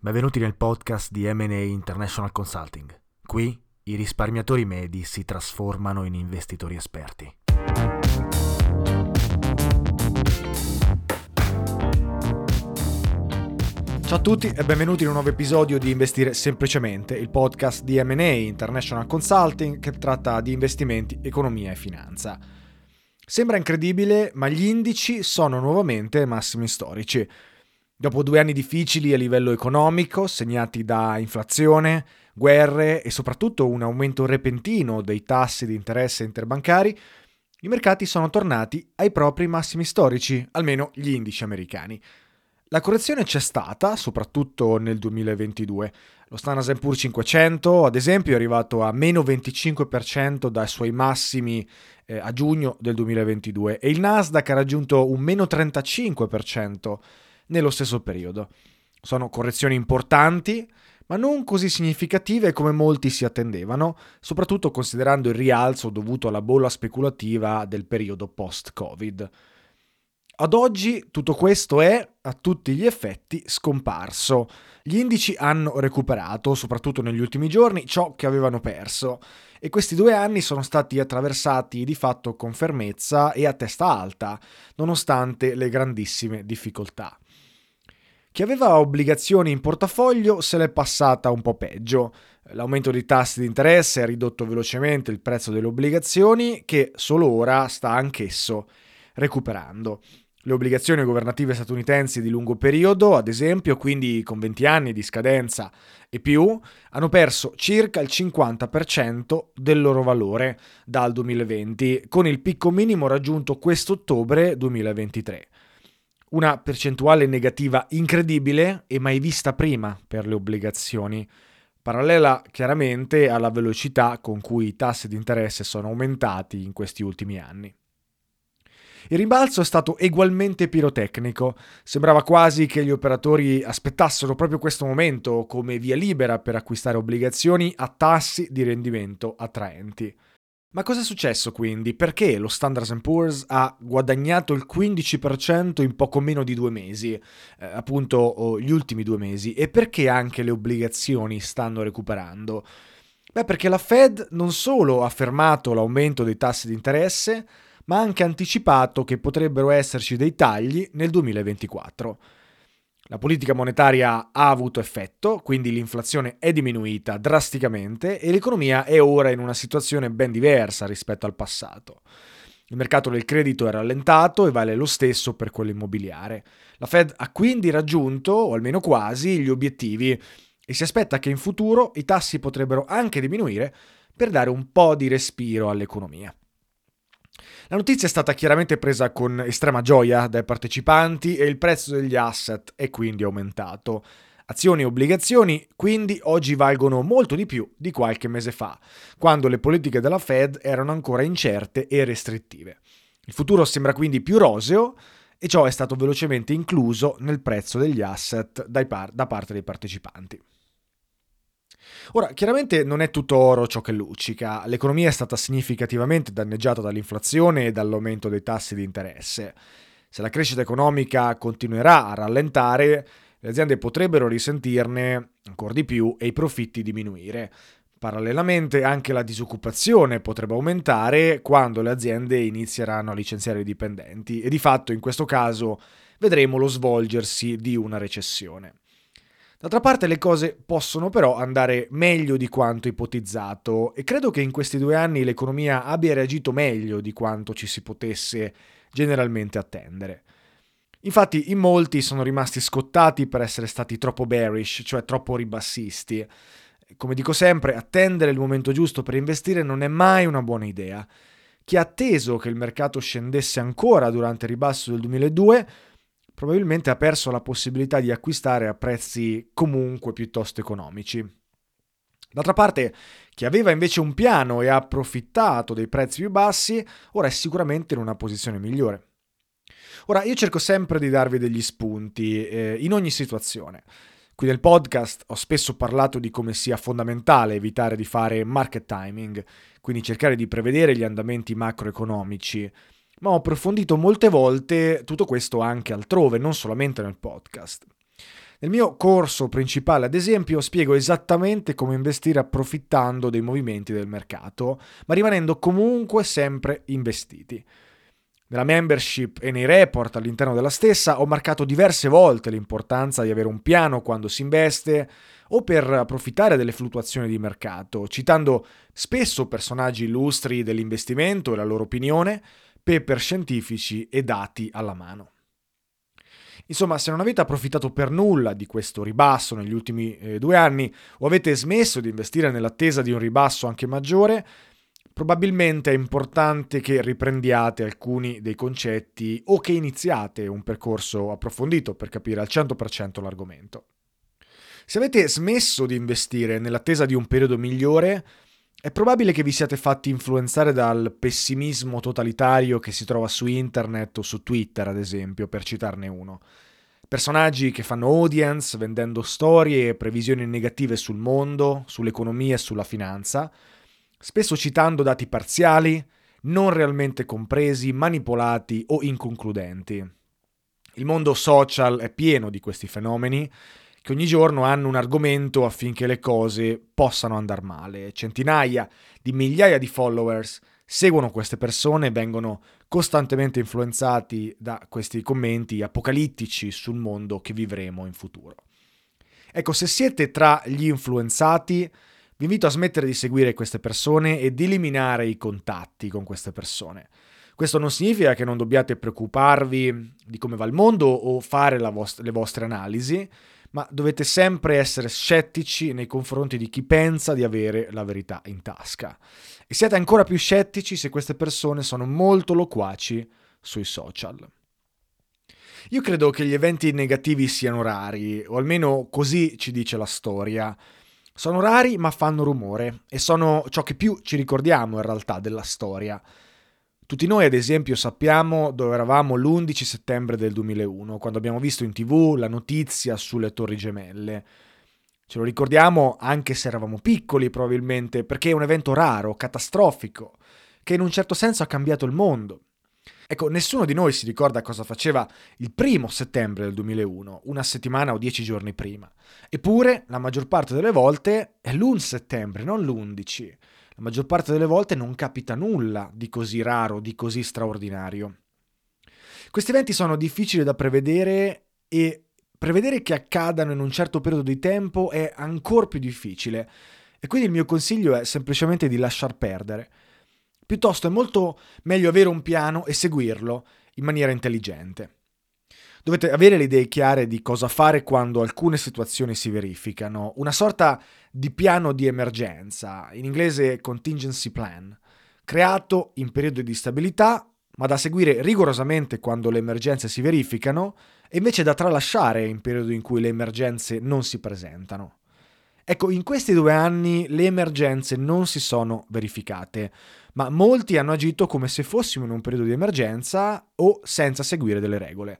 Benvenuti nel podcast di MA International Consulting. Qui i risparmiatori medi si trasformano in investitori esperti. Ciao a tutti e benvenuti in un nuovo episodio di Investire Semplicemente, il podcast di MA International Consulting che tratta di investimenti, economia e finanza. Sembra incredibile, ma gli indici sono nuovamente massimi storici. Dopo due anni difficili a livello economico, segnati da inflazione, guerre e soprattutto un aumento repentino dei tassi di interesse interbancari, i mercati sono tornati ai propri massimi storici, almeno gli indici americani. La correzione c'è stata, soprattutto nel 2022. Lo Standard Poor's 500, ad esempio, è arrivato a meno 25% dai suoi massimi eh, a giugno del 2022 e il Nasdaq ha raggiunto un meno 35% nello stesso periodo. Sono correzioni importanti, ma non così significative come molti si attendevano, soprattutto considerando il rialzo dovuto alla bolla speculativa del periodo post-Covid. Ad oggi tutto questo è, a tutti gli effetti, scomparso. Gli indici hanno recuperato, soprattutto negli ultimi giorni, ciò che avevano perso e questi due anni sono stati attraversati di fatto con fermezza e a testa alta, nonostante le grandissime difficoltà. Chi aveva obbligazioni in portafoglio se l'è passata un po' peggio. L'aumento dei tassi di interesse ha ridotto velocemente il prezzo delle obbligazioni che solo ora sta anch'esso recuperando. Le obbligazioni governative statunitensi di lungo periodo, ad esempio, quindi con 20 anni di scadenza e più, hanno perso circa il 50% del loro valore dal 2020, con il picco minimo raggiunto quest'ottobre 2023 una percentuale negativa incredibile e mai vista prima per le obbligazioni, parallela chiaramente alla velocità con cui i tassi di interesse sono aumentati in questi ultimi anni. Il rimbalzo è stato egualmente pirotecnico, sembrava quasi che gli operatori aspettassero proprio questo momento come via libera per acquistare obbligazioni a tassi di rendimento attraenti. Ma cosa è successo quindi? Perché lo Standard Poor's ha guadagnato il 15% in poco meno di due mesi, eh, appunto oh, gli ultimi due mesi, e perché anche le obbligazioni stanno recuperando? Beh, perché la Fed non solo ha fermato l'aumento dei tassi di interesse, ma ha anche anticipato che potrebbero esserci dei tagli nel 2024. La politica monetaria ha avuto effetto, quindi l'inflazione è diminuita drasticamente e l'economia è ora in una situazione ben diversa rispetto al passato. Il mercato del credito è rallentato e vale lo stesso per quello immobiliare. La Fed ha quindi raggiunto, o almeno quasi, gli obiettivi e si aspetta che in futuro i tassi potrebbero anche diminuire per dare un po' di respiro all'economia. La notizia è stata chiaramente presa con estrema gioia dai partecipanti e il prezzo degli asset è quindi aumentato. Azioni e obbligazioni quindi oggi valgono molto di più di qualche mese fa, quando le politiche della Fed erano ancora incerte e restrittive. Il futuro sembra quindi più roseo e ciò è stato velocemente incluso nel prezzo degli asset par- da parte dei partecipanti. Ora, chiaramente non è tutto oro ciò che luccica, l'economia è stata significativamente danneggiata dall'inflazione e dall'aumento dei tassi di interesse. Se la crescita economica continuerà a rallentare, le aziende potrebbero risentirne ancora di più e i profitti diminuire. Parallelamente anche la disoccupazione potrebbe aumentare quando le aziende inizieranno a licenziare i dipendenti e di fatto in questo caso vedremo lo svolgersi di una recessione. D'altra parte le cose possono però andare meglio di quanto ipotizzato e credo che in questi due anni l'economia abbia reagito meglio di quanto ci si potesse generalmente attendere. Infatti in molti sono rimasti scottati per essere stati troppo bearish, cioè troppo ribassisti. Come dico sempre, attendere il momento giusto per investire non è mai una buona idea. Chi ha atteso che il mercato scendesse ancora durante il ribasso del 2002 probabilmente ha perso la possibilità di acquistare a prezzi comunque piuttosto economici. D'altra parte, chi aveva invece un piano e ha approfittato dei prezzi più bassi, ora è sicuramente in una posizione migliore. Ora, io cerco sempre di darvi degli spunti eh, in ogni situazione. Qui nel podcast ho spesso parlato di come sia fondamentale evitare di fare market timing, quindi cercare di prevedere gli andamenti macroeconomici ma ho approfondito molte volte tutto questo anche altrove, non solamente nel podcast. Nel mio corso principale, ad esempio, spiego esattamente come investire approfittando dei movimenti del mercato, ma rimanendo comunque sempre investiti. Nella membership e nei report all'interno della stessa ho marcato diverse volte l'importanza di avere un piano quando si investe o per approfittare delle fluttuazioni di mercato, citando spesso personaggi illustri dell'investimento e la loro opinione, paper scientifici e dati alla mano. Insomma, se non avete approfittato per nulla di questo ribasso negli ultimi eh, due anni o avete smesso di investire nell'attesa di un ribasso anche maggiore, probabilmente è importante che riprendiate alcuni dei concetti o che iniziate un percorso approfondito per capire al 100% l'argomento. Se avete smesso di investire nell'attesa di un periodo migliore, è probabile che vi siate fatti influenzare dal pessimismo totalitario che si trova su internet o su Twitter, ad esempio, per citarne uno. Personaggi che fanno audience vendendo storie e previsioni negative sul mondo, sull'economia e sulla finanza, spesso citando dati parziali, non realmente compresi, manipolati o inconcludenti. Il mondo social è pieno di questi fenomeni che ogni giorno hanno un argomento affinché le cose possano andare male. Centinaia di migliaia di followers seguono queste persone e vengono costantemente influenzati da questi commenti apocalittici sul mondo che vivremo in futuro. Ecco, se siete tra gli influenzati, vi invito a smettere di seguire queste persone ed eliminare i contatti con queste persone. Questo non significa che non dobbiate preoccuparvi di come va il mondo o fare vost- le vostre analisi, ma dovete sempre essere scettici nei confronti di chi pensa di avere la verità in tasca. E siete ancora più scettici se queste persone sono molto loquaci sui social. Io credo che gli eventi negativi siano rari, o almeno così ci dice la storia. Sono rari ma fanno rumore e sono ciò che più ci ricordiamo in realtà della storia. Tutti noi, ad esempio, sappiamo dove eravamo l'11 settembre del 2001, quando abbiamo visto in tv la notizia sulle Torri Gemelle. Ce lo ricordiamo anche se eravamo piccoli, probabilmente, perché è un evento raro, catastrofico, che in un certo senso ha cambiato il mondo. Ecco, nessuno di noi si ricorda cosa faceva il primo settembre del 2001, una settimana o dieci giorni prima. Eppure, la maggior parte delle volte è l'1 settembre, non l'11 la maggior parte delle volte non capita nulla di così raro, di così straordinario. Questi eventi sono difficili da prevedere e prevedere che accadano in un certo periodo di tempo è ancora più difficile e quindi il mio consiglio è semplicemente di lasciar perdere. Piuttosto è molto meglio avere un piano e seguirlo in maniera intelligente. Dovete avere le idee chiare di cosa fare quando alcune situazioni si verificano, una sorta di piano di emergenza, in inglese contingency plan, creato in periodi di stabilità, ma da seguire rigorosamente quando le emergenze si verificano e invece da tralasciare in periodi in cui le emergenze non si presentano. Ecco, in questi due anni le emergenze non si sono verificate, ma molti hanno agito come se fossimo in un periodo di emergenza o senza seguire delle regole.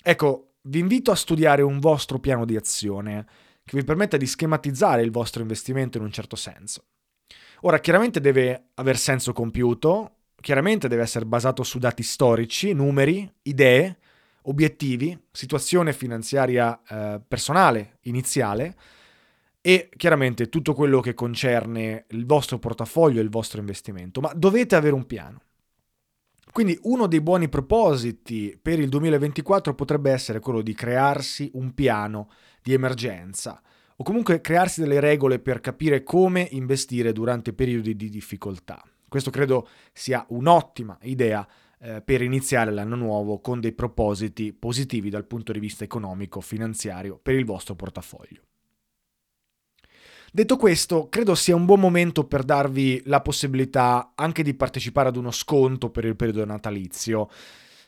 Ecco, vi invito a studiare un vostro piano di azione che vi permetta di schematizzare il vostro investimento in un certo senso. Ora, chiaramente deve aver senso compiuto, chiaramente deve essere basato su dati storici, numeri, idee, obiettivi, situazione finanziaria eh, personale, iniziale e chiaramente tutto quello che concerne il vostro portafoglio e il vostro investimento, ma dovete avere un piano. Quindi uno dei buoni propositi per il 2024 potrebbe essere quello di crearsi un piano di emergenza o comunque crearsi delle regole per capire come investire durante periodi di difficoltà. Questo credo sia un'ottima idea eh, per iniziare l'anno nuovo con dei propositi positivi dal punto di vista economico, finanziario per il vostro portafoglio. Detto questo, credo sia un buon momento per darvi la possibilità anche di partecipare ad uno sconto per il periodo natalizio.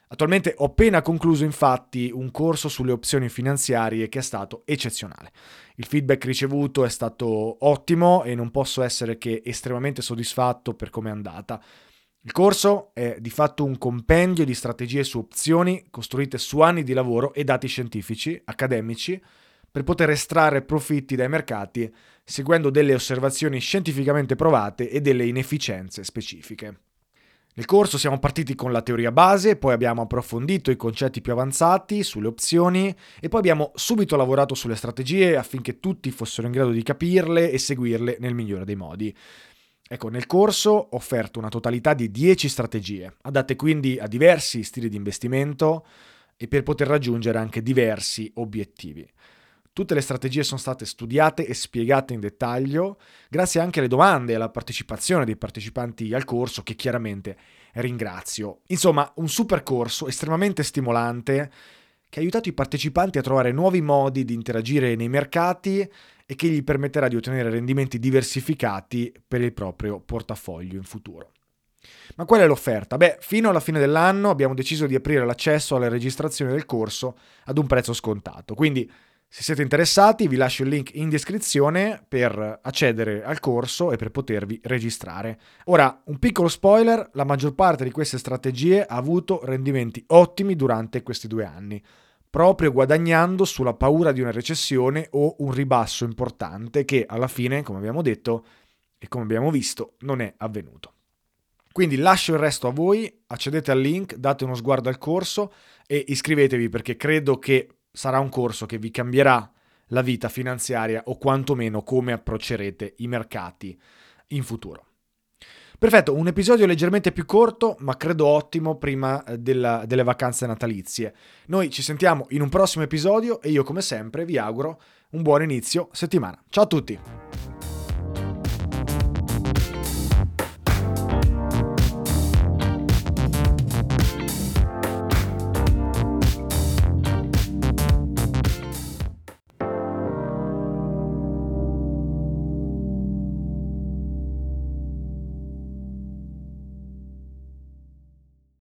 Attualmente ho appena concluso infatti un corso sulle opzioni finanziarie che è stato eccezionale. Il feedback ricevuto è stato ottimo e non posso essere che estremamente soddisfatto per come è andata. Il corso è di fatto un compendio di strategie su opzioni costruite su anni di lavoro e dati scientifici, accademici, per poter estrarre profitti dai mercati seguendo delle osservazioni scientificamente provate e delle inefficienze specifiche. Nel corso siamo partiti con la teoria base, poi abbiamo approfondito i concetti più avanzati sulle opzioni e poi abbiamo subito lavorato sulle strategie affinché tutti fossero in grado di capirle e seguirle nel migliore dei modi. Ecco, nel corso ho offerto una totalità di 10 strategie, adatte quindi a diversi stili di investimento e per poter raggiungere anche diversi obiettivi. Tutte le strategie sono state studiate e spiegate in dettaglio, grazie anche alle domande e alla partecipazione dei partecipanti al corso, che chiaramente ringrazio. Insomma, un super corso estremamente stimolante che ha aiutato i partecipanti a trovare nuovi modi di interagire nei mercati e che gli permetterà di ottenere rendimenti diversificati per il proprio portafoglio in futuro. Ma qual è l'offerta? Beh, fino alla fine dell'anno abbiamo deciso di aprire l'accesso alle registrazioni del corso ad un prezzo scontato, quindi se siete interessati vi lascio il link in descrizione per accedere al corso e per potervi registrare. Ora, un piccolo spoiler, la maggior parte di queste strategie ha avuto rendimenti ottimi durante questi due anni, proprio guadagnando sulla paura di una recessione o un ribasso importante che alla fine, come abbiamo detto e come abbiamo visto, non è avvenuto. Quindi lascio il resto a voi, accedete al link, date uno sguardo al corso e iscrivetevi perché credo che sarà un corso che vi cambierà la vita finanziaria o quantomeno come approccerete i mercati in futuro. Perfetto, un episodio leggermente più corto, ma credo ottimo prima eh, della, delle vacanze natalizie. Noi ci sentiamo in un prossimo episodio e io come sempre vi auguro un buon inizio settimana. Ciao a tutti!